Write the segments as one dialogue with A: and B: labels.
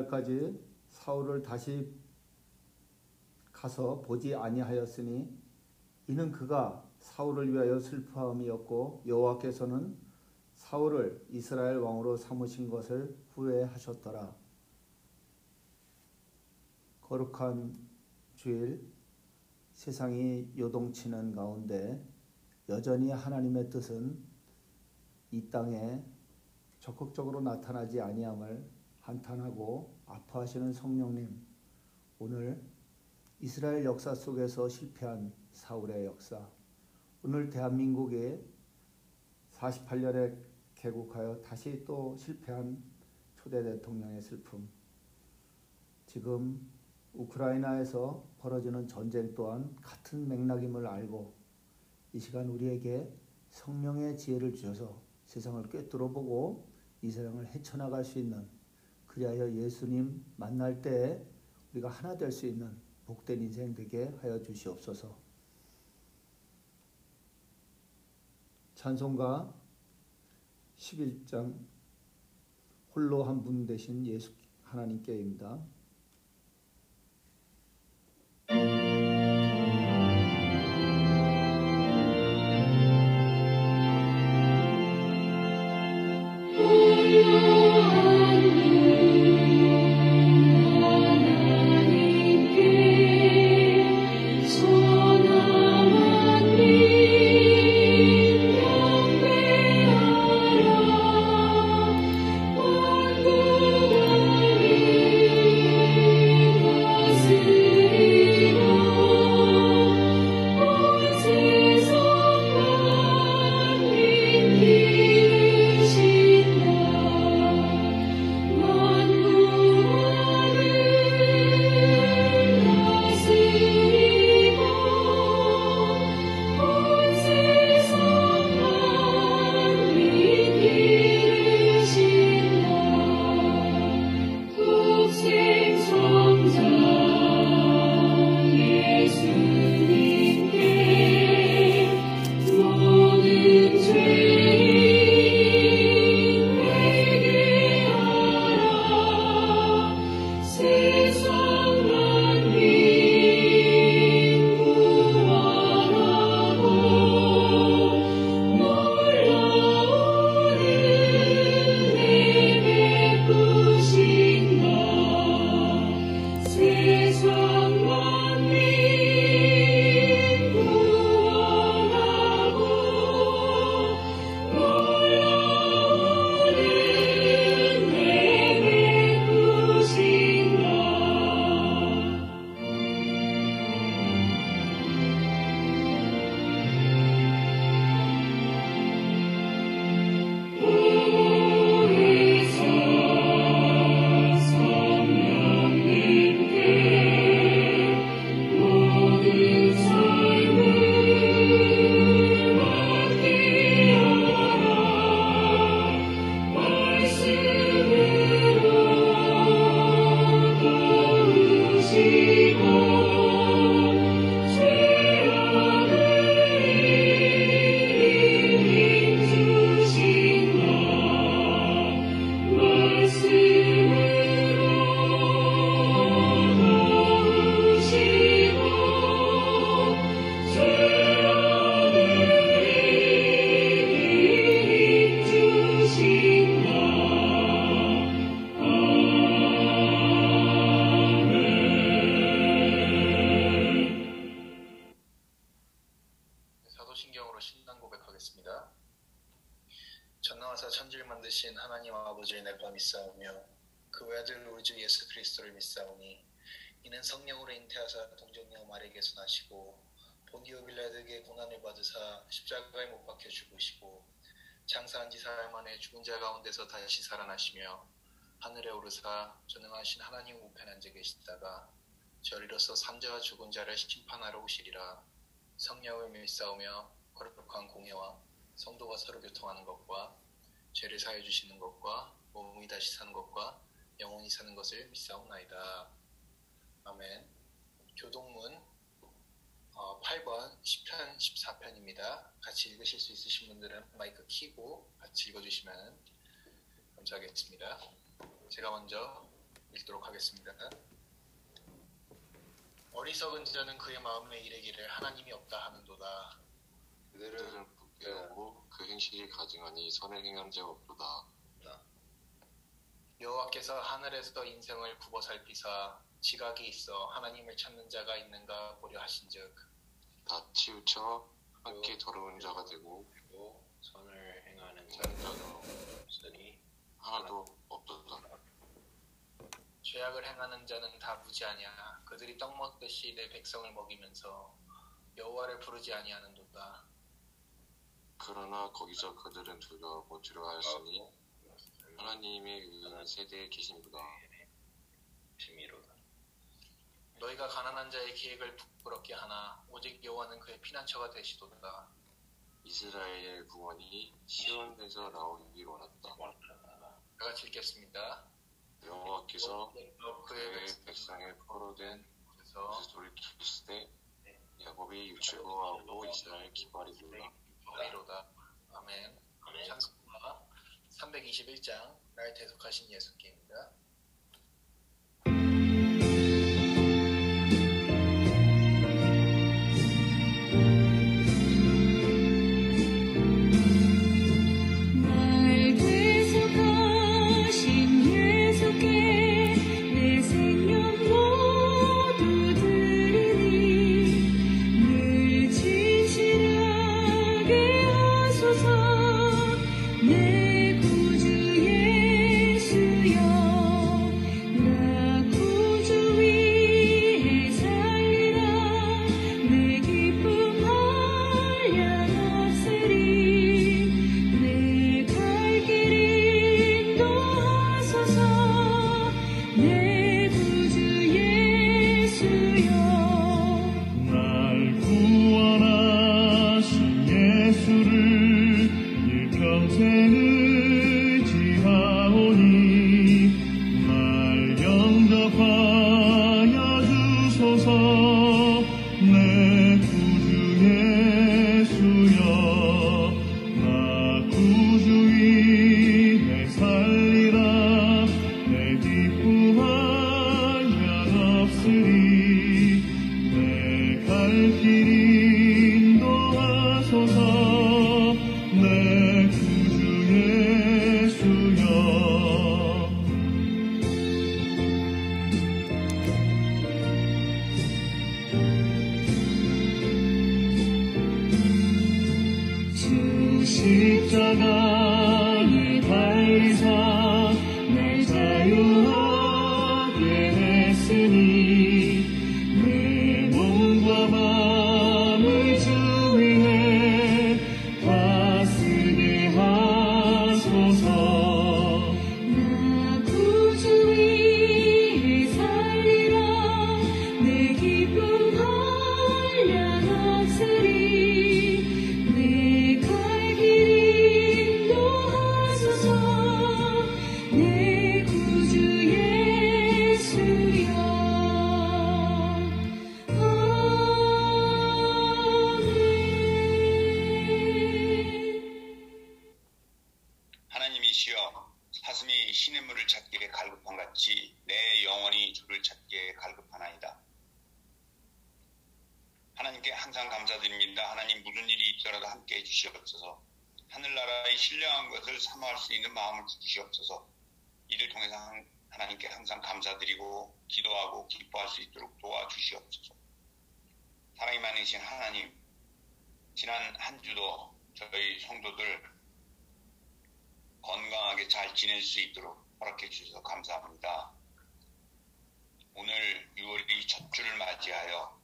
A: 사무엘이 죽는 날까지 사울을 다시 가서 보지 아니하였으니 이는 그가 사울을 위하여 슬퍼함이었고 여호와께서는 사울을 이스라엘 왕으로 삼으신 것을 후회하셨더라. 거룩한 주일 세상이 요동치는 가운데 여전히 하나님의 뜻은 이 땅에 적극적으로 나타나지 아니함을 한탄하고 아파하시는 성령님 오늘 이스라엘 역사 속에서 실패한 사울의 역사 오늘 대한민국이 48년에 개국하여 다시 또 실패한 초대 대통령의 슬픔 지금 우크라이나에서 벌어지는 전쟁 또한 같은 맥락임을 알고 이 시간 우리에게 성령의 지혜를 주셔서 세상을 꿰뚫어 보고 이 세상을 헤쳐나갈 수 있는 그리하여 예수님 만날 때 우리가 하나 될 수 있는 복된 인생 되게 하여 주시옵소서. 찬송가 11장 홀로 한 분 되신 예수 하나님께입니다.
B: 나시고 본디오 빌라드에게 고난을 받으사 십자가에 못 박혀 죽으시고 장사한 지 사흘 만에 죽은 자 가운데서 다시 살아나시며 하늘에 오르사 전능하신 하나님 우편에 앉아 계시다가 저리로서 산자와 죽은 자를 심판하러 오시리라 성령을 믿사오며 거룩한 공예와 성도가 서로 교통하는 것과 죄를 사해 주시는 것과 몸이 다시 사는 것과 영원히 사는 것을 믿사옵나이다. 아멘. 교동문 어, 8번 10편 14편입니다. 같이 읽으실 수 있으신 분들은 마이크 키고 같이 읽어주시면 감사하겠습니다. 제가 먼저 읽도록 하겠습니다. 어리석은 자는 그의 마음에 이르기를 하나님이 없다 하는도다.
C: 그들은 부끄러고 그 행실이 가증하니 선을 행한 자가 없도다.
B: 여호와께서 하늘에서 인생을 굽어 살피사 지각이 있어 하나님을 찾는 자가 있는가 보려 하신즉
C: 다 치우쳐 함께 더러운 자가 되고
B: 선을 행하는
C: 자가
B: 없으니
C: 하나도 없도다.
B: 죄악을 행하는 자는 다 무지하냐 그들이 떡 먹듯이 내 백성을 먹이면서 여호와를 부르지 아니하는도다
C: 그러나 거기서 그들은 두려워하고 두려워하였으니 하나님의 의한 세대에 계신도다.
B: 비밀로다 너희가 가난한 자의 계획을 부끄럽게 하나 오직 여호와는 그의 피난처가 되시도다.
C: 이스라엘의 구원이 시온에서 나오길 원했다.
B: 다 같이 읽겠습니다.
C: 여호와께서
B: 그의
C: 백성의 포로된
B: 백성에서
C: 것을 돌이키실 때 야곱이 유출고하고 이스라엘 기뻐하리로다.
B: 이로다. 아멘. 찬송가 321장 날 대속하신 예수께입니다
D: 십
E: 마음을 주시옵소서. 이를 통해서 한- 하나님께 항상 감사드리고 기도하고 기뻐할 수 있도록 도와주시옵소서. 사랑이 많으신 하나님, 지난 한 주도 저희 성도들 건강하게 잘 지낼 수 있도록 허락해 주셔서 감사합니다. 오늘 6월이 첫 주를 맞이하여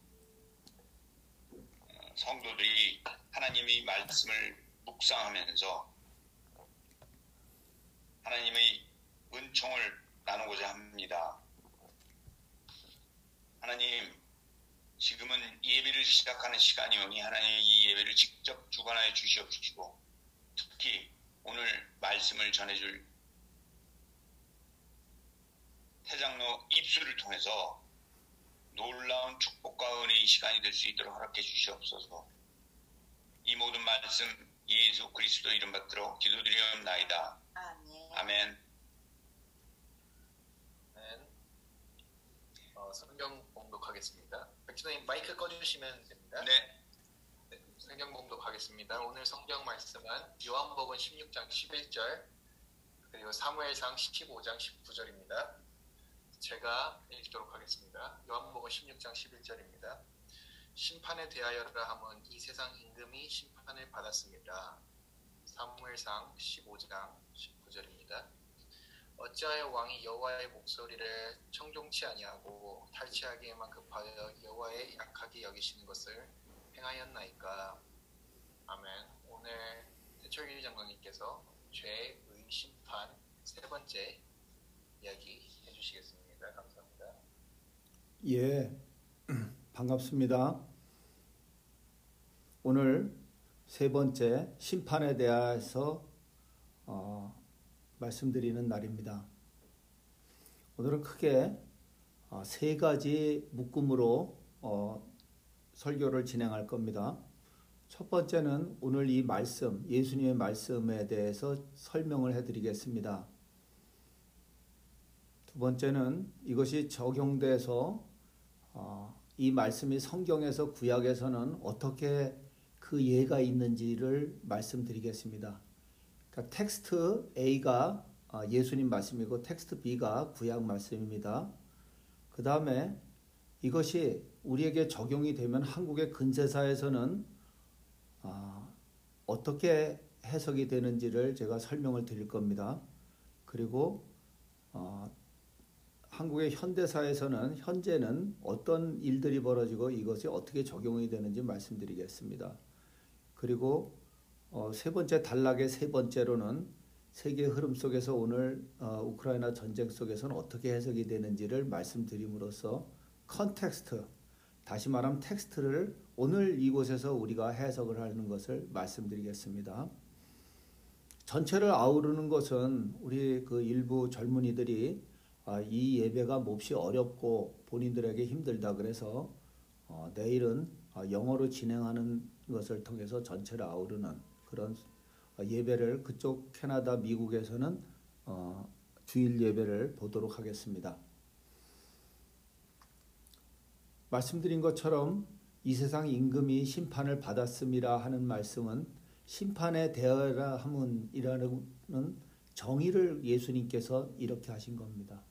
E: 어, 성도들이 하나님의 말씀을 묵상하면서 하나님의 은총을 나누고자 합니다. 하나님, 지금은 예배를 시작하는 시간이오니 하나님 이 예배를 직접 주관하여 주시옵시고 특히 오늘 말씀을 전해줄 태장로 입술을 통해서 놀라운 축복과 은혜의 시간이 될 수 있도록 허락해 주시옵소서. 이 모든 말씀 예수 그리스도 이름 받들어 기도드리옵나이다.
F: 아멘.
E: 아멘.
B: 네. 어, 성경 봉독하겠습니다. 백준님 마이크 꺼주시면 됩니다.
E: 네.
B: 네, 성경 봉독하겠습니다. 오늘 성경 말씀은 요한복음 16장 11절 그리고 사무엘상 15장 19절입니다. 제가 읽도록 하겠습니다. 요한복음 16장 11절입니다. 심판에 대하여라 함은 이 세상 임금이 심판을 받았습니다. 사무엘상 15장 19절 입니다. 어찌하여 왕이 여호와의 목소리를 청종치 아니하고 탈취하기에만 급하여 여호와의 약하게 여기시는 것을 행하였나이까. 아멘. 오늘 태철일 장로님께서 죄의 심판 세 번째 이야기 해주시겠습니다. 감사합니다.
A: 예, 반갑습니다. 오늘 세 번째 심판에 대해서 어, 말씀드리는 날입니다. 오늘은 크게 어, 세 가지 묶음으로 어, 설교를 진행할 겁니다. 첫 번째는 오늘 이 말씀, 예수님의 말씀에 대해서 설명을 해드리겠습니다. 두 번째는 이것이 적용돼서 어, 이 말씀이 성경에서 구약에서는 어떻게 그 예가 있는지를 말씀드리겠습니다. 그러니까 텍스트 A가 어, 예수님 말씀이고 텍스트 B가 구약 말씀입니다. 그 다음에 이것이 우리에게 적용이 되면 한국의 근세사에서는 어, 어떻게 해석이 되는지를 제가 설명을 드릴 겁니다. 그리고 어, 한국의 현대사에서는 현재는 어떤 일들이 벌어지고 이것이 어떻게 적용이 되는지 말씀드리겠습니다. 그리고 어, 세 번째 단락의 세 번째로는 세계 흐름 속에서 오늘 어, 우크라이나 전쟁 속에서는 어떻게 해석이 되는지를 말씀드림으로써 context 다시 말하면 텍스트를 오늘 이곳에서 우리가 해석을 하는 것을 말씀드리겠습니다. 전체를 아우르는 것은 우리 그 일부 젊은이들이 아, 이 예배가 몹시 어렵고 본인들에게 힘들다 그래서 어, 내일은 어, 영어로 진행하는 것을 통해서 전체를 아우르는 그런 어, 예배를 그쪽 캐나다 미국에서는 어, 주일 예배를 보도록 하겠습니다. 말씀드린 것처럼 이 세상 임금이 심판을 받았음이라 하는 말씀은 심판에 대하라 함은이라는 정의를 예수님께서 이렇게 하신 겁니다.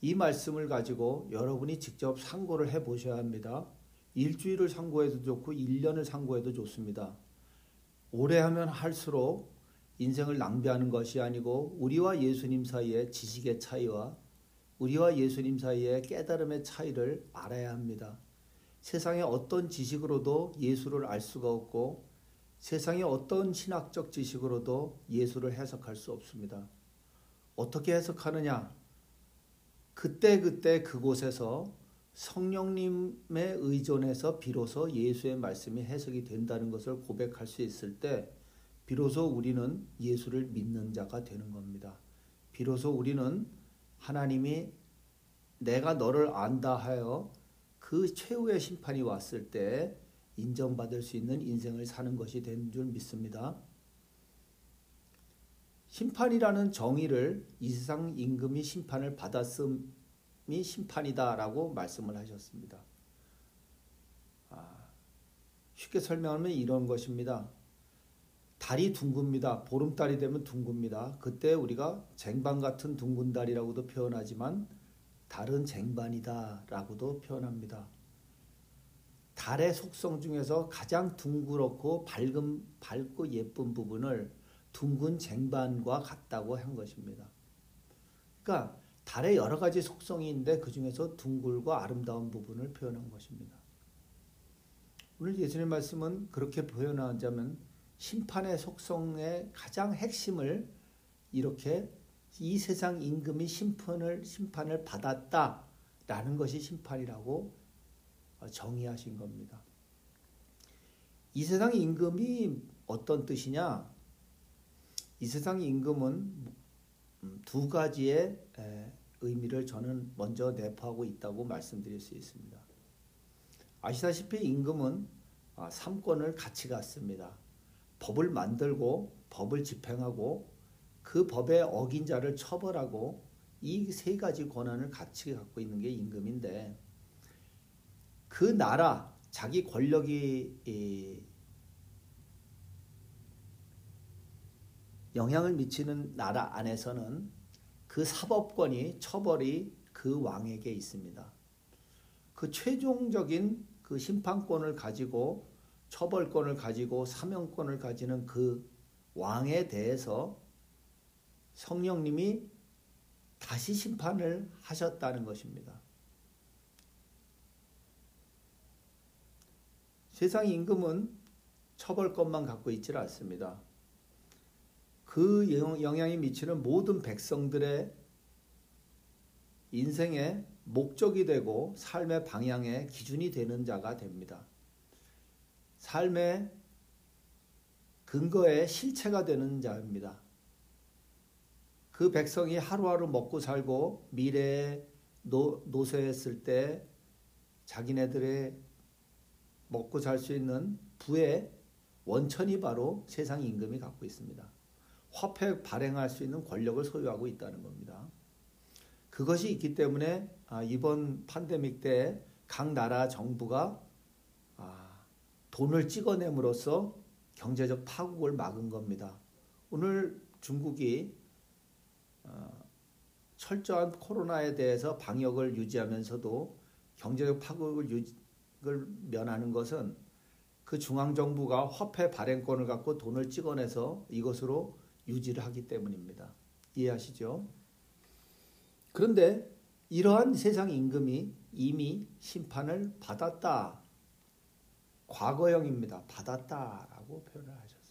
A: 이 말씀을 가지고 여러분이 직접 상고를 해 보셔야 합니다. 일주일을 상고해도 좋고 1년을 상고해도 좋습니다. 오래 하면 할수록 인생을 낭비하는 것이 아니고 우리와 예수님 사이의 지식의 차이와 우리와 예수님 사이의 깨달음의 차이를 알아야 합니다. 세상의 어떤 지식으로도 예수를 알 수가 없고 세상의 어떤 신학적 지식으로도 예수를 해석할 수 없습니다. 어떻게 해석하느냐? 그때그때 그곳에서 성령님의 의존해서 비로소 예수의 말씀이 해석이 된다는 것을 고백할 수 있을 때 비로소 우리는 예수를 믿는 자가 되는 겁니다. 비로소 우리는 하나님이 내가 너를 안다 하여 그 최후의 심판이 왔을 때 인정받을 수 있는 인생을 사는 것이 된 줄 믿습니다. 심판이라는 정의를 이 세상 임금이 심판을 받았음이 심판이다라고 말씀을 하셨습니다. 아, 쉽게 설명하면 이런 것입니다. 달이 둥굽니다. 보름달이 되면 둥굽니다. 그때 우리가 쟁반 같은 둥근 달이라고도 표현하지만 달은 쟁반이다라고도 표현합니다. 달의 속성 중에서 가장 둥그렇고 밝은 밝고 예쁜 부분을 둥근 쟁반과 같다고 한 것입니다. 그러니까 달의 여러 가지 속성이 있는데 그 중에서 둥글고 아름다운 부분을 표현한 것입니다. 오늘 예수님 말씀은 그렇게 표현하자면 심판의 속성의 가장 핵심을 이렇게 이 세상 임금이 심판을 심판을 받았다라는 것이 심판이라고 정의하신 겁니다. 이 세상 임금이 어떤 뜻이냐? 이 세상 임금은 두 가지의 의미를 저는 먼저 내포하고 있다고 말씀드릴 수 있습니다. 아시다시피 임금은 아, 삼권을 같이 갖습니다. 법을 만들고 법을 집행하고 그 법에 어긴 자를 처벌하고 이 세 가지 권한을 같이 갖고 있는 게 임금인데 그 나라 자기 권력이 영향을 미치는 나라 안에서는 그 사법권이 처벌이 그 왕에게 있습니다. 그 최종적인 그 심판권을 가지고 처벌권을 가지고 사명권을 가지는 그 왕에 대해서 성령님이 다시 심판을 하셨다는 것입니다. 세상 임금은 처벌권만 갖고 있질 않습니다. 그 영향이 미치는 모든 백성들의 인생의 목적이 되고 삶의 방향의 기준이 되는 자가 됩니다. 삶의 근거의 실체가 되는 자입니다. 그 백성이 하루하루 먹고 살고 미래에 노, 노쇠했을 때 자기네들의 먹고 살 수 있는 부의 원천이 바로 세상 임금이 갖고 있습니다. 화폐 발행할 수 있는 권력을 소유하고 있다는 겁니다. 그것이 있기 때문에 아, 이번 팬데믹 때 각 나라 정부가 아, 돈을 찍어냄으로써 경제적 파국을 막은 겁니다. 오늘 중국이 어, 철저한 코로나에 대해서 방역을 유지하면서도 경제적 파국을 면하는 것은 그 중앙정부가 화폐 발행권을 갖고 돈을 찍어내서 이것으로 유지를 하기 때문입니다. 이해하시죠? 그런데 이러한 세상 임금이 이미 심판을 받았다. 과거형입니다. 받았다라고 표현을 하셨습니다.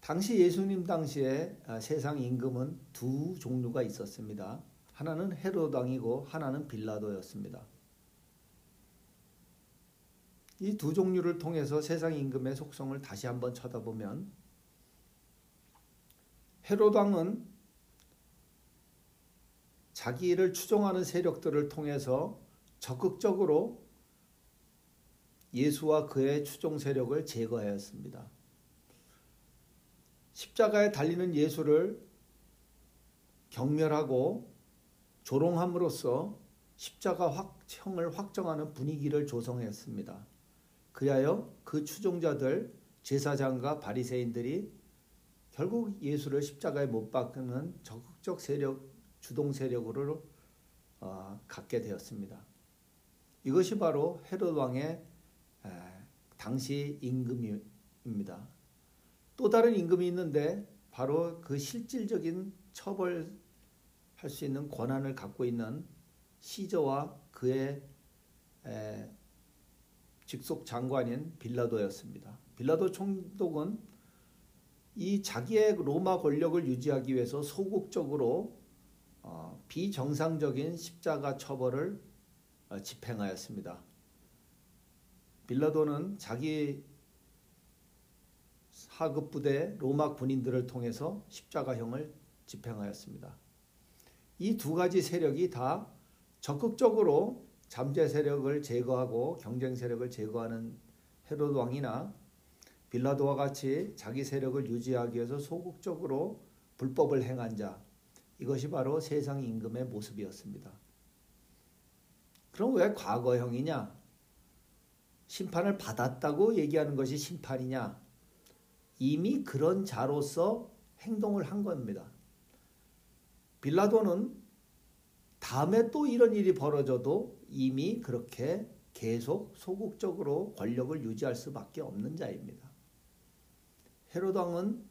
A: 당시 예수님 당시에 아, 세상 임금은 두 종류가 있었습니다. 하나는 헤로도 왕이고 하나는 빌라도였습니다. 이 두 종류를 통해서 세상 임금의 속성을 다시 한번 쳐다보면 헤로도 왕은 자기를 추종하는 세력들을 통해서 적극적으로 예수와 그의 추종 세력을 제거하였습니다. 십자가에 달리는 예수를 경멸하고 조롱함으로써 십자가 확형을 확정하는 분위기를 조성했습니다. 그리하여 그 추종자들 제사장과 바리새인들이 결국 예수를 십자가에 못 박는 적극적 세력 주동 세력으로 어, 갖게 되었습니다. 이것이 바로 헤롯 왕의 에, 당시 임금입니다. 또 다른 임금이 있는데 바로 그 실질적인 처벌할 수 있는 권한을 갖고 있는 시저와 그의 에, 직속 장관인 빌라도였습니다. 빌라도 총독은 이 자기의 로마 권력을 유지하기 위해서 소극적으로 어, 비정상적인 십자가 처벌을 어, 집행하였습니다. 빌라도는 자기 하급 부대 로마 군인들을 통해서 십자가형을 집행하였습니다. 이 두 가지 세력이 다 적극적으로 잠재 세력을 제거하고 경쟁 세력을 제거하는 헤롯 왕이나 빌라도와 같이 자기 세력을 유지하기 위해서 소극적으로 불법을 행한 자 이것이 바로 세상 임금의 모습이었습니다. 그럼 왜 과거형이냐? 심판을 받았다고 얘기하는 것이 심판이냐? 이미 그런 자로서 행동을 한 겁니다. 빌라도는 다음에 또 이런 일이 벌어져도 이미 그렇게 계속 소극적으로 권력을 유지할 수밖에 없는 자입니다. 헤롯 왕은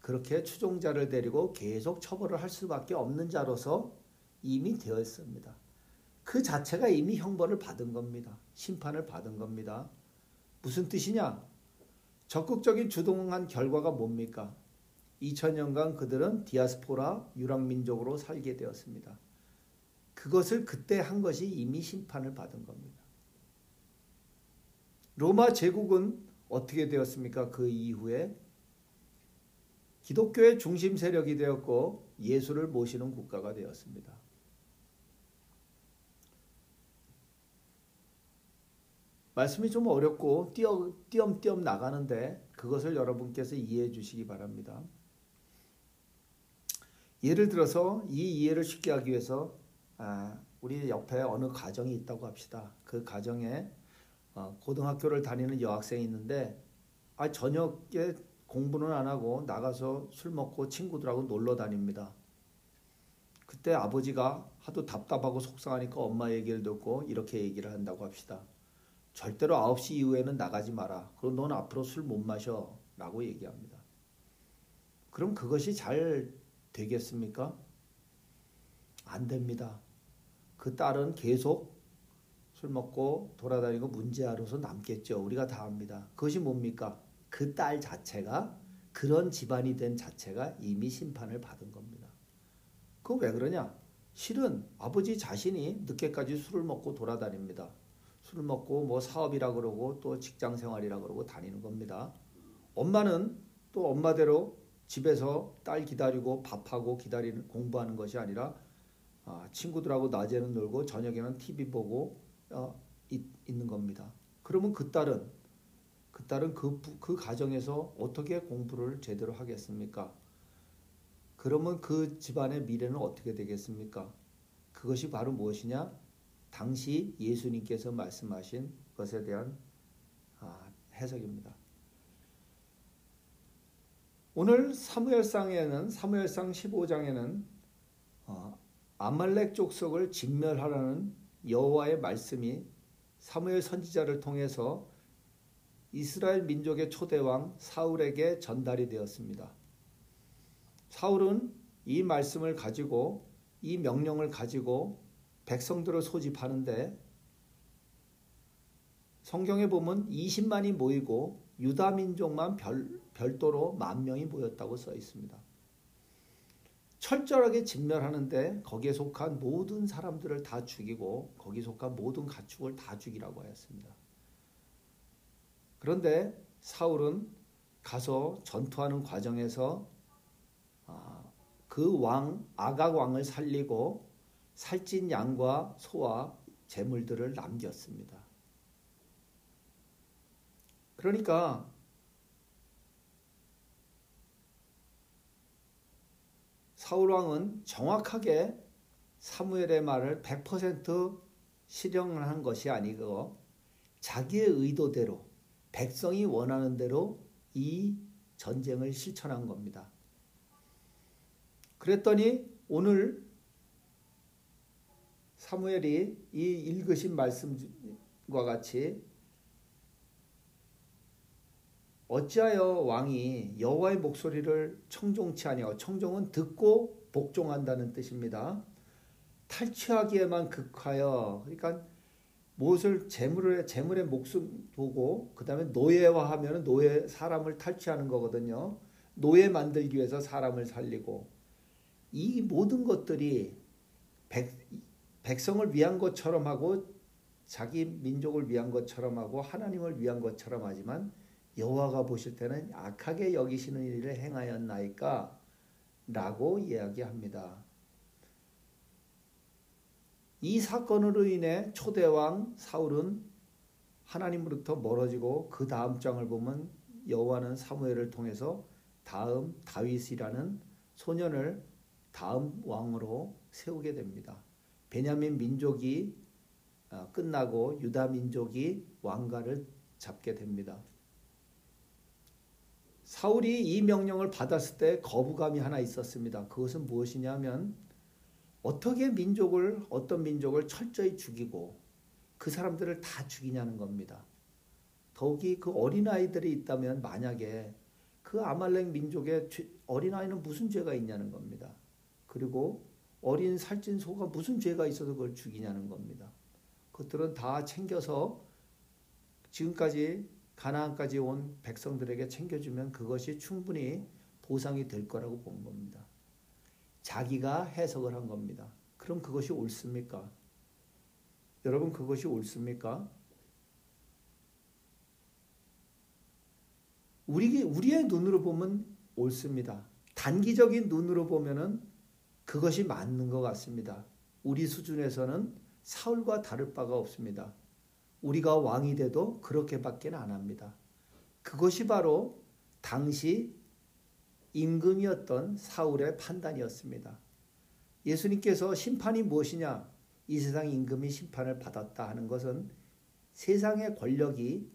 A: 그렇게 추종자를 데리고 계속 처벌을 할 수밖에 없는 자로서 이미 되어 있습니다. 그 자체가 이미 형벌을 받은 겁니다. 심판을 받은 겁니다. 무슨 뜻이냐? 적극적인 주동한 결과가 뭡니까? 2000년간 그들은 디아스포라 유랑민족으로 살게 되었습니다. 그것을 그때 한 것이 이미 심판을 받은 겁니다. 로마 제국은 어떻게 되었습니까? 그 이후에 기독교의 중심 세력이 되었고 예수를 모시는 국가가 되었습니다. 말씀이 좀 어렵고 띄엄, 띄엄띄엄 나가는데 그것을 여러분께서 이해해 주시기 바랍니다. 예를 들어서 이 이해를 쉽게 하기 위해서 아, 우리 옆에 어느 가정이 있다고 합시다. 그 가정에 어, 고등학교를 다니는 여학생이 있는데 아, 저녁에 공부는 안 하고 나가서 술 먹고 친구들하고 놀러 다닙니다. 그때 아버지가 하도 답답하고 속상하니까 엄마 얘기를 듣고 이렇게 얘기를 한다고 합시다. 절대로 9시 이후에는 나가지 마라. 그럼 넌 앞으로 술 못 마셔. 라고 얘기합니다. 그럼 그것이 잘 되겠습니까? 안 됩니다. 그 딸은 계속 술 먹고 돌아다니고 문제아로서 남겠죠. 우리가 다 압니다. 그것이 뭡니까? 그 딸 자체가 그런 집안이 된 자체가 이미 심판을 받은 겁니다. 그왜 그러냐? 실은 아버지 자신이 늦게까지 술을 먹고 돌아다닙니다. 술 먹고 뭐 사업이라 그러고 또 직장 생활이라 그러고 다니는 겁니다. 엄마는 또 엄마대로 집에서 딸 기다리고 밥하고 기다리는 공부하는 것이 아니라 아, 친구들하고 낮에는 놀고 저녁에는 TV 보고 어, 있, 는 겁니다. 그러면 그 딸은 그 딸은 그, 그 가정에서 어떻게 공부를 제대로 하겠습니까? 그러면 그 집안의 미래는 어떻게 되겠습니까? 그것이 바로 무엇이냐? 당시 예수님께서 말씀하신 것에 대한 아, 해석입니다. 오늘 사무엘상에는 사무엘상 15장에는 어, 아말렉 족속을 진멸하라는 여호와의 말씀이 사무엘 선지자를 통해서 이스라엘 민족의 초대왕 사울에게 전달이 되었습니다. 사울은 이 말씀을 가지고 이 명령을 가지고 백성들을 소집하는데 성경에 보면 20만이 모이고 유다 민족만 별, 별도로 만 명이 모였다고 써 있습니다. 철저하게 진멸하는데 거기에 속한 모든 사람들을 다 죽이고 거기에 속한 모든 가축을 다 죽이라고 하였습니다. 그런데 사울은 가서 전투하는 과정에서 아, 그왕 아각 왕을 살리고 살찐 양과 소와 재물들을 남겼습니다. 그러니까 사울 왕은 정확하게 사무엘의 말을 100% 실행을 한 것이 아니고 자기의 의도대로 백성이 원하는 대로 이 전쟁을 실천한 겁니다. 그랬더니 오늘 사무엘이 이 읽으신 말씀과 같이 어찌하여 왕이 여호와의 목소리를 청종치 아니하고 청종은 듣고 복종한다는 뜻입니다. 탈취하기에만 극하여 그러니까 무엇을 재물을 재물의 목숨 보고 그다음에 노예화하면 노예 사람을 탈취하는 거거든요. 노예 만들기 위해서 사람을 살리고 이 모든 것들이 백, 백성을 위한 것처럼 하고 자기 민족을 위한 것처럼 하고 하나님을 위한 것처럼 하지만 여호와가 보실 때는 악하게 여기시는 일을 행하였나이까 라고 이야기합니다. 이 사건으로 인해 초대왕 사울은 하나님으로부터 멀어지고 그 다음 장을 보면 여호와는 사무엘을 통해서 다음 다윗이라는 소년을 다음 왕으로 세우게 됩니다. 베냐민 민족이 어, 끝나고 유다 민족이 왕가를 잡게 됩니다. 사울이 이 명령을 받았을 때 거부감이 하나 있었습니다. 그것은 무엇이냐면 어떻게 민족을 어떤 민족을 철저히 죽이고 그 사람들을 다 죽이냐는 겁니다. 더욱이 그 어린아이들이 있다면 만약에 그 아말렉 민족의 어린아이는 무슨 죄가 있냐는 겁니다. 그리고 어린 살찐 소가 무슨 죄가 있어서 그걸 죽이냐는 겁니다. 그것들은 다 챙겨서 지금까지 가나안까지 온 백성들에게 챙겨주면 그것이 충분히 보상이 될 거라고 본 겁니다. 자기가 해석을 한 겁니다. 그럼 그것이 옳습니까? 여러분 그것이 옳습니까? 우리 우리의 눈으로 보면 옳습니다. 단기적인 눈으로 보면은 그것이 맞는 것 같습니다. 우리 수준에서는 사울과 다를 바가 없습니다. 우리가 왕이 돼도 그렇게밖에 안 합니다. 그것이 바로 당시 임금이었던 사울의 판단이었습니다. 예수님께서 심판이 무엇이냐? 이 세상 임금이 심판을 받았다 하는 것은 세상의 권력이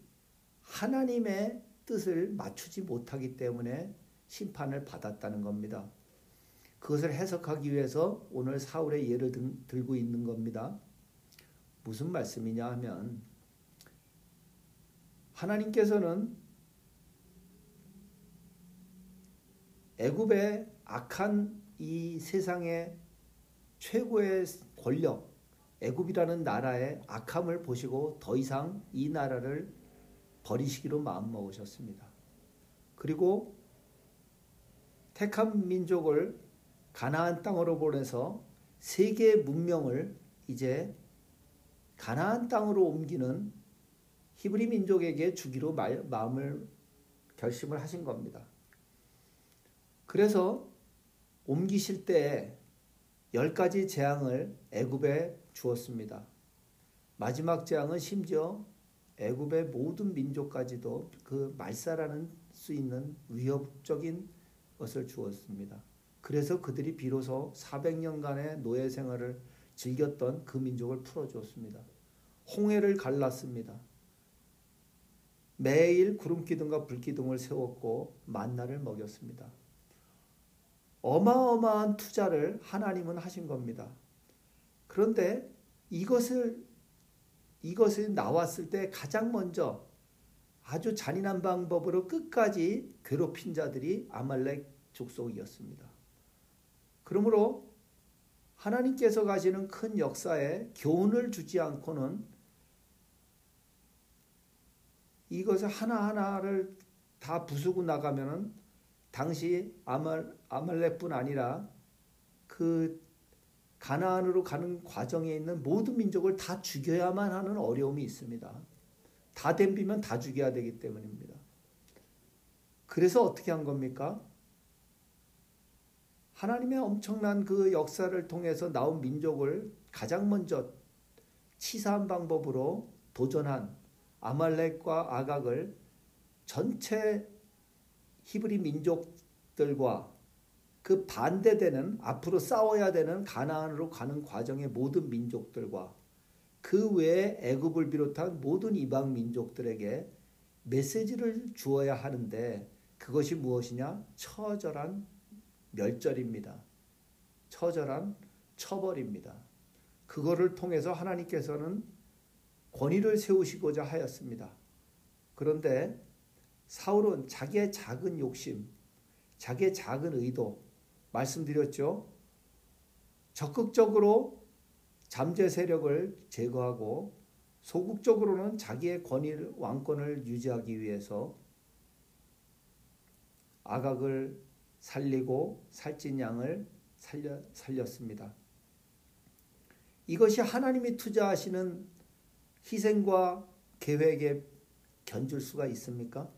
A: 하나님의 뜻을 맞추지 못하기 때문에 심판을 받았다는 겁니다. 그것을 해석하기 위해서 오늘 사울의 예를 들고 있는 겁니다. 무슨 말씀이냐 하면 하나님께서는 애굽의 악한 이 세상의 최고의 권력 애굽이라는 나라의 악함을 보시고 더 이상 이 나라를 버리시기로 마음먹으셨습니다. 그리고 택한 민족을 가나안 땅으로 보내서 세계의 문명을 이제 가나안 땅으로 옮기는 히브리 민족에게 주기로 마음을 결심을 하신 겁니다. 그래서 옮기실 때열 가지 재앙을 애굽에 주었습니다. 마지막 재앙은 심지어 애굽의 모든 민족까지도 그 말살하는 수 있는 위협적인 것을 주었습니다. 그래서 그들이 비로소 400년간의 노예 생활을 즐겼던 그 민족을 풀어주었습니다. 홍해를 갈랐습니다. 매일 구름 기둥과 불 기둥을 세웠고 만나를 먹였습니다. 어마어마한 투자를 하나님은 하신 겁니다. 그런데 이것을 이것이 나왔을 때 가장 먼저 아주 잔인한 방법으로 끝까지 괴롭힌 자들이 아말렉 족속이었습니다. 그러므로 하나님께서 가시는 큰 역사에 교훈을 주지 않고는 이것을 하나하나를 다 부수고 나가면은 당시 아말, 아말렉뿐 아니라 그 가나안으로 가는 과정에 있는 모든 민족을 다 죽여야만 하는 어려움이 있습니다. 다 댐비면 다 죽여야 되기 때문입니다. 그래서 어떻게 한 겁니까? 하나님의 엄청난 그 역사를 통해서 나온 민족을 가장 먼저 치사한 방법으로 도전한 아말렉과 아각을 전체 히브리 민족들과 그 반대되는 앞으로 싸워야 되는 가나안으로 가는 과정의 모든 민족들과 그 외에 애굽을 비롯한 모든 이방 민족들에게 메시지를 주어야 하는데 그것이 무엇이냐? 처절한 멸절입니다. 처절한 처벌입니다. 그거를 통해서 하나님께서는 권위를 세우시고자 하였습니다. 그런데 사울은 자기의 작은 욕심, 자기의 작은 의도, 말씀드렸죠. 적극적으로 잠재 세력을 제거하고 소극적으로는 자기의 권위를 왕권을 유지하기 위해서 아각을 살리고 살찐 양을 살려, 살렸습니다. 이것이 하나님이 투자하시는 희생과 계획에 견줄 수가 있습니까?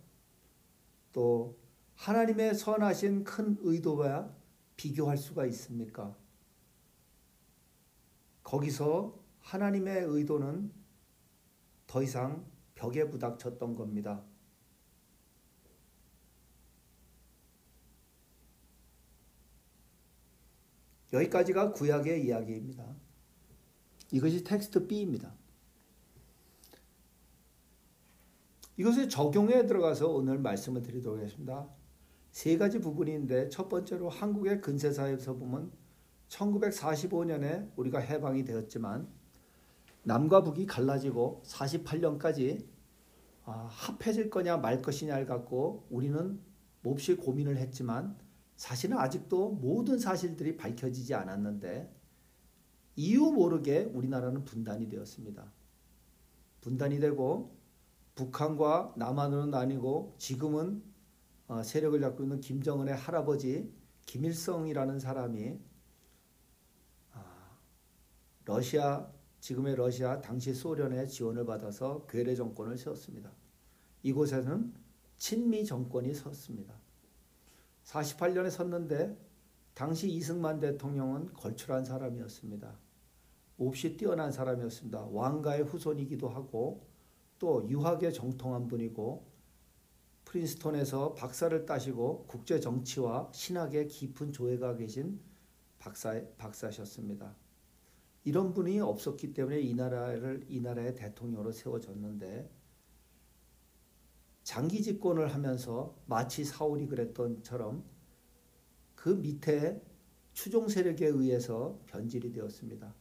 A: 또 하나님의 선하신 큰 의도와 비교할 수가 있습니까? 거기서 하나님의 의도는 더 이상 벽에 부닥쳤던 겁니다. 여기까지가 구약의 이야기입니다. 이것이 텍스트 B입니다. 이것을 적용에 들어가서 오늘 말씀을 드리도록 하겠습니다. 세 가지 부분인데 첫 번째로 한국의 근세사에서 보면 1945년에 우리가 해방이 되었지만 남과 북이 갈라지고 48년까지 아, 합해질 거냐 말 것이냐를 갖고 우리는 몹시 고민을 했지만 사실은 아직도 모든 사실들이 밝혀지지 않았는데 이유 모르게 우리나라는 분단이 되었습니다. 분단이 되고 북한과 남한으로 나뉘고 지금은 어, 세력을 잡고 있는 김정은의 할아버지 김일성이라는 사람이 아, 러시아 지금의 러시아 당시 소련의 지원을 받아서 괴뢰 정권을 세웠습니다. 이곳에는 친미 정권이 섰습니다. 48년에 섰는데 당시 이승만 대통령은 걸출한 사람이었습니다. 몹시 뛰어난 사람이었습니다. 왕가의 후손이기도 하고 또 유학에 정통한 분이고 프린스톤에서 박사를 따시고 국제 정치와 신학에 깊은 조예가 계신 박사 박사셨습니다. 이런 분이 없었기 때문에 이 나라를 이 나라의 대통령으로 세워졌는데 장기 집권을 하면서 마치 사울이 그랬던처럼 그 밑에 추종 세력에 의해서 변질이 되었습니다.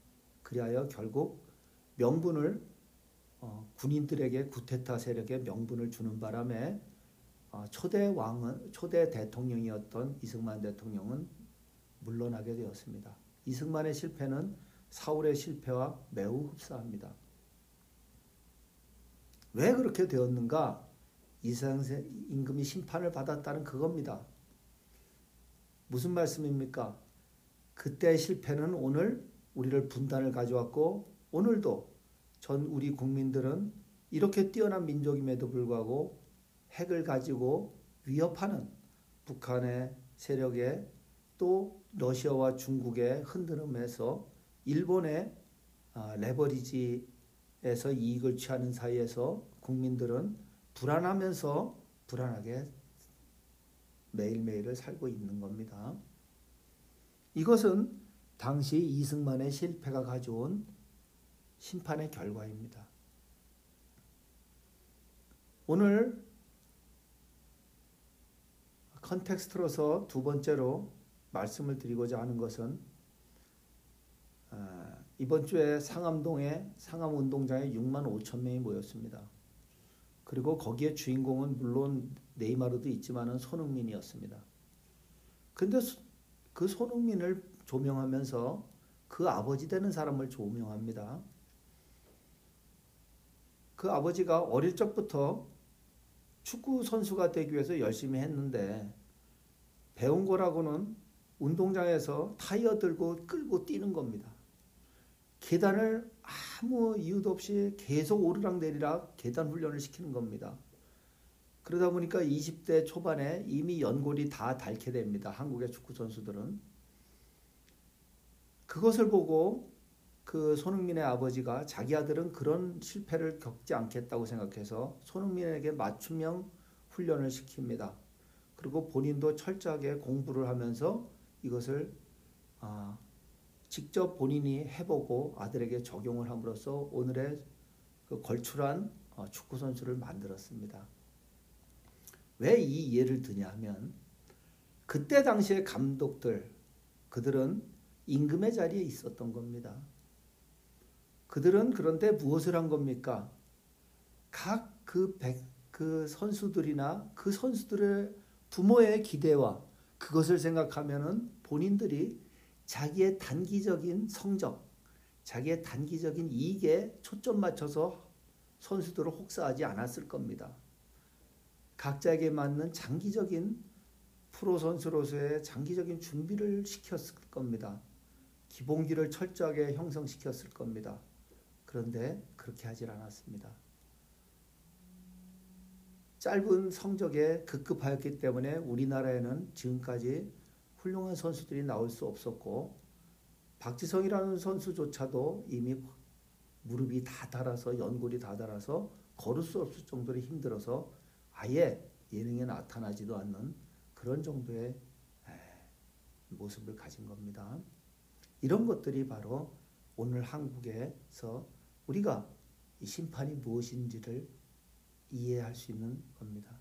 A: 그리하여 결국 명분을 어, 군인들에게 구테타 세력에 명분을 주는 바람에 어, 초대 왕은 초대 대통령이었던 이승만 대통령은 물러나게 되었습니다. 이승만의 실패는 사울의 실패와 매우 흡사합니다. 왜 그렇게 되었는가? 이상 임금이 심판을 받았다는 그겁니다. 무슨 말씀입니까? 그때의 실패는 오늘 우리를 분단을 가져왔고 오늘도 전 우리 국민들은 이렇게 뛰어난 민족임에도 불구하고 핵을 가지고 위협하는 북한의 세력에 또 러시아와 중국의 흔들음에서 일본의 아, 레버리지에서 이익을 취하는 사이에서 국민들은 불안하면서 불안하게 매일매일을 살고 있는 겁니다. 이것은 당시 이승만의 실패가 가져온 심판의 결과입니다. 오늘 컨텍스트로서 두 번째로 말씀을 드리고자 하는 것은 아, 이번 주에 상암동에 상암운동장에 6만 5천 명이 모였습니다. 그리고 거기에 주인공은 물론 네이마르도 있지만은 손흥민이었습니다. 근데 그 손흥민을 조명하면서 그 아버지 되는 사람을 조명합니다. 그 아버지가 어릴 적부터 축구 선수가 되기 위해서 열심히 했는데 배운 거라고는 운동장에서 타이어 들고 끌고 뛰는 겁니다. 계단을 아무 이유도 없이 계속 오르락 내리락 계단 훈련을 시키는 겁니다. 그러다 보니까 20대 초반에 이미 연골이 다 닳게 됩니다. 한국의 축구 선수들은. 그것을 보고 그 손흥민의 아버지가 자기 아들은 그런 실패를 겪지 않겠다고 생각해서 손흥민에게 맞춤형 훈련을 시킵니다. 그리고 본인도 철저하게 공부를 하면서 이것을 아, 직접 본인이 해보고 아들에게 적용을 함으로써 오늘의 그 걸출한 어, 축구 선수를 만들었습니다. 왜 이 예를 드냐 하면 그때 당시의 감독들 그들은 임금의 자리에 있었던 겁니다. 그들은 그런데 무엇을 한 겁니까? 각그 그 선수들이나 그 선수들의 부모의 기대와 그것을 생각하면은 본인들이 자기의 단기적인 성적, 자기의 단기적인 이익에 초점 맞춰서 선수들을 혹사하지 않았을 겁니다. 각자에게 맞는 장기적인 프로 선수로서의 장기적인 준비를 시켰을 겁니다. 기본기를 철저하게 형성시켰을 겁니다. 그런데 그렇게 하질 않았습니다. 짧은 성적에 급급하였기 때문에 우리나라에는 지금까지 훌륭한 선수들이 나올 수 없었고 박지성이라는 선수조차도 이미 무릎이 다 닳아서 연골이 다 닳아서 걸을 수 없을 정도로 힘들어서 아예 예능에 나타나지도 않는 그런 정도의 모습을 가진 겁니다. 이런 것들이 바로 오늘 한국에서 우리가 심판이 무엇인지를 이해할 수 있는 겁니다.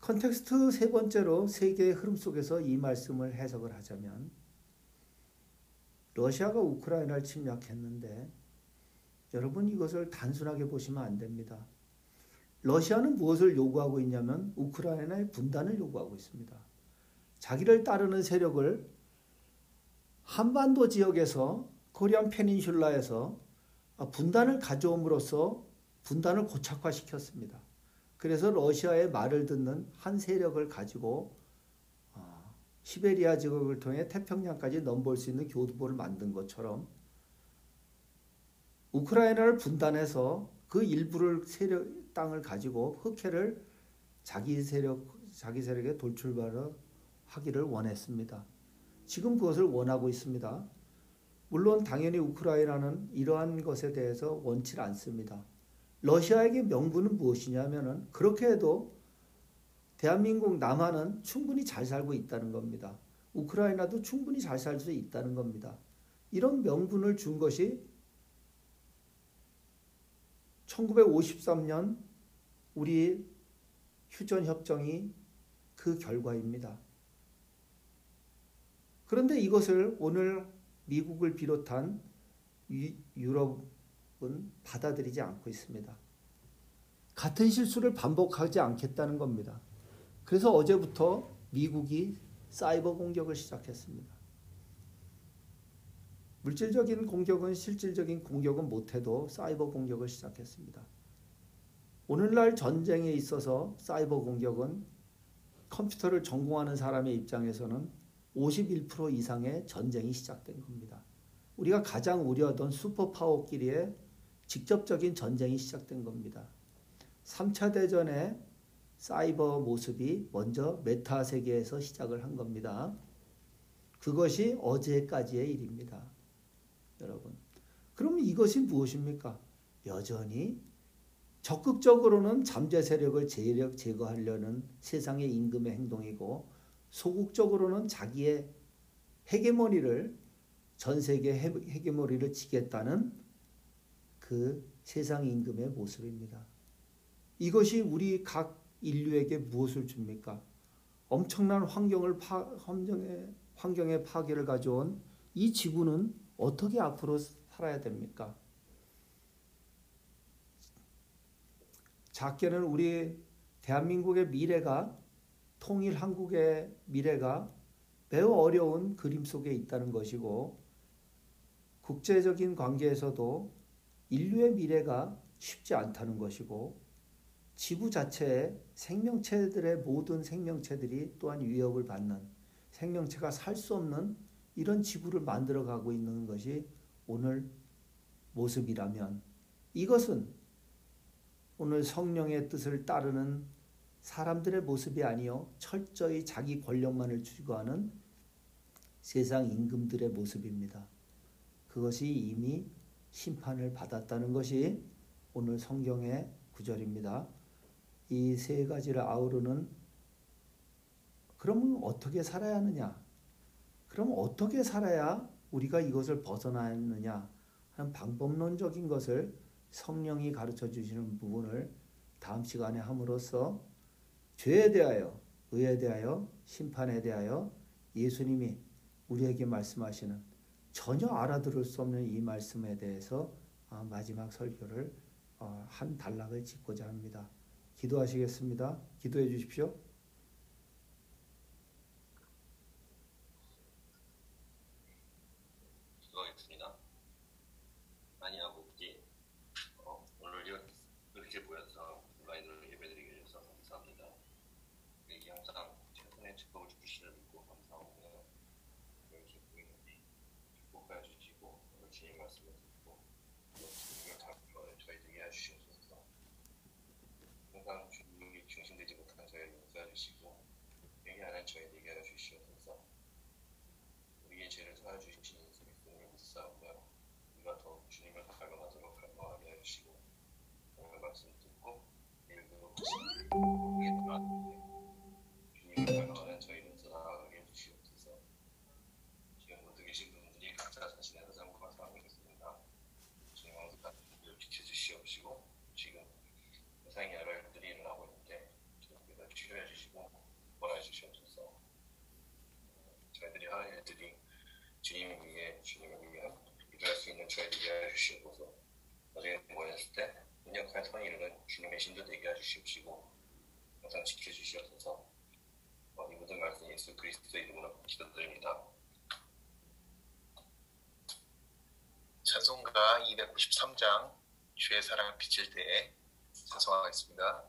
A: context 세 번째로 세계의 흐름 속에서 이 말씀을 해석을 하자면 러시아가 우크라이나를 침략했는데 여러분 이것을 단순하게 보시면 안 됩니다. 러시아는 무엇을 요구하고 있냐면 우크라이나의 분단을 요구하고 있습니다. 자기를 따르는 세력을 한반도 지역에서 코리안 페닌슐라에서 분단을 가져옴으로써 분단을 고착화시켰습니다. 그래서 러시아의 말을 듣는 한 세력을 가지고 어, 시베리아 지역을 통해 태평양까지 넘볼 수 있는 교두보를 만든 것처럼 우크라이나를 분단해서 그 일부를 세력 땅을 가지고 흑해를 자기 세력 자기 세력에 돌출바로 하기를 원했습니다. 지금 그것을 원하고 있습니다. 물론 당연히 우크라이나는 이러한 것에 대해서 원치 않습니다. 러시아에게 명분은 무엇이냐면은 그렇게 해도 대한민국 남한은 충분히 잘 살고 있다는 겁니다. 우크라이나도 충분히 잘 살 수 있다는 겁니다. 이런 명분을 준 것이 1953년 우리 휴전 협정이 그 결과입니다. 그런데 이것을 오늘 미국을 비롯한 유럽은 받아들이지 않고 있습니다. 같은 실수를 반복하지 않겠다는 겁니다. 그래서 어제부터 미국이 사이버 공격을 시작했습니다. 물질적인 공격은 실질적인 공격은 못해도 사이버 공격을 시작했습니다. 오늘날 전쟁에 있어서 사이버 공격은 컴퓨터를 전공하는 사람의 입장에서는 51% 이상의 전쟁이 시작된 겁니다. 우리가 가장 우려하던 슈퍼파워끼리의 직접적인 전쟁이 시작된 겁니다. 3차 대전의 사이버 모습이 먼저 메타 세계에서 시작을 한 겁니다. 그것이 어제까지의 일입니다. 여러분. 그럼 이것이 무엇입니까? 여전히 적극적으로는 잠재 세력을 제력 제거하려는 세상의 임금의 행동이고 소극적으로는 자기의 헤게모니를 전 세계 헤게모니를 지겠다는 그 세상 임금의 모습입니다. 이것이 우리 각 인류에게 무엇을 줍니까? 엄청난 환경을 파, 환경의, 환경의 파괴를 가져온 이 지구는 어떻게 앞으로 살아야 됩니까? 작게는 우리 대한민국의 미래가 통일 한국의 미래가 매우 어려운 그림 속에 있다는 것이고 국제적인 관계에서도 인류의 미래가 쉽지 않다는 것이고 지구 자체에 생명체들의 모든 생명체들이 또한 위협을 받는 생명체가 살 수 없는 이런 지구를 만들어 가고 있는 것이 오늘 모습이라면 이것은 오늘 성령의 뜻을 따르는 사람들의 모습이 아니요 철저히 자기 권력만을 추구하는 세상 임금들의 모습입니다. 그것이 이미 심판을 받았다는 것이 오늘 성경의 구절입니다. 이 세 가지를 아우르는 그러면 어떻게 살아야 하느냐? 그럼 어떻게 살아야 우리가 이것을 벗어나느냐 하는 방법론적인 것을 성령이 가르쳐 주시는 부분을 다음 시간에 함으로써 죄에 대하여, 의에 대하여, 심판에 대하여 예수님이 우리에게 말씀하시는 전혀 알아들을 수 없는 이 말씀에 대해서 아, 마지막 설교를 어, 한 단락을 짓고자 합니다. 기도하시겠습니다. 기도해 주십시오.
F: 주님 말씀을 듣고 주님을 감동을 저희 등에 해주셔서 항상 주님이 중심되지 못한 저희를 인사해주시고 행위하는 저희에게 해주시옵소서. 우리의 죄를 사하주신 예수 그리스도를 믿사오며 우리가 더 주님을 닮아가도록 갈망하게 해주시고 오늘 말씀 듣고 내일도 우리의 주님을 닮아 주님이 우리의 주님의 우리가 믿을 수 있는 저희를 이해해 주시옵소서 나중에 모였을 때 능력한 선이 이르는 주님의 신도 되게 해주시옵시고 항상 지켜주시옵소서. 어, 이 모든 말씀 예수 그리스도의 이름으로 기도드립니다.
D: 찬송가 293장 주의 사랑 비칠 때에 찬송하겠습니다.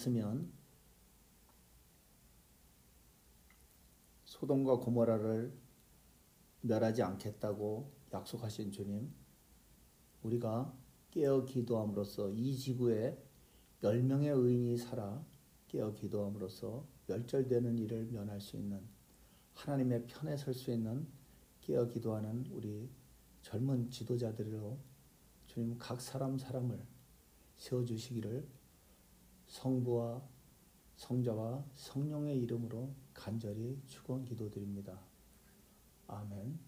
D: 있으면 소돔과 고모라를 멸하지 않겠다고 약속하신 주님, 우리가 깨어 기도함으로써 이 지구에 10명의 의인이 살아 깨어 기도함으로써 멸절되는 일을 면할 수 있는 하나님의 편에 설 수 있는 깨어 기도하는 우리 젊은 지도자들로 주님 각 사람 사람을 세워주시기를 성부와 성자와 성령의 이름으로 간절히 축원 기도드립니다. 아멘.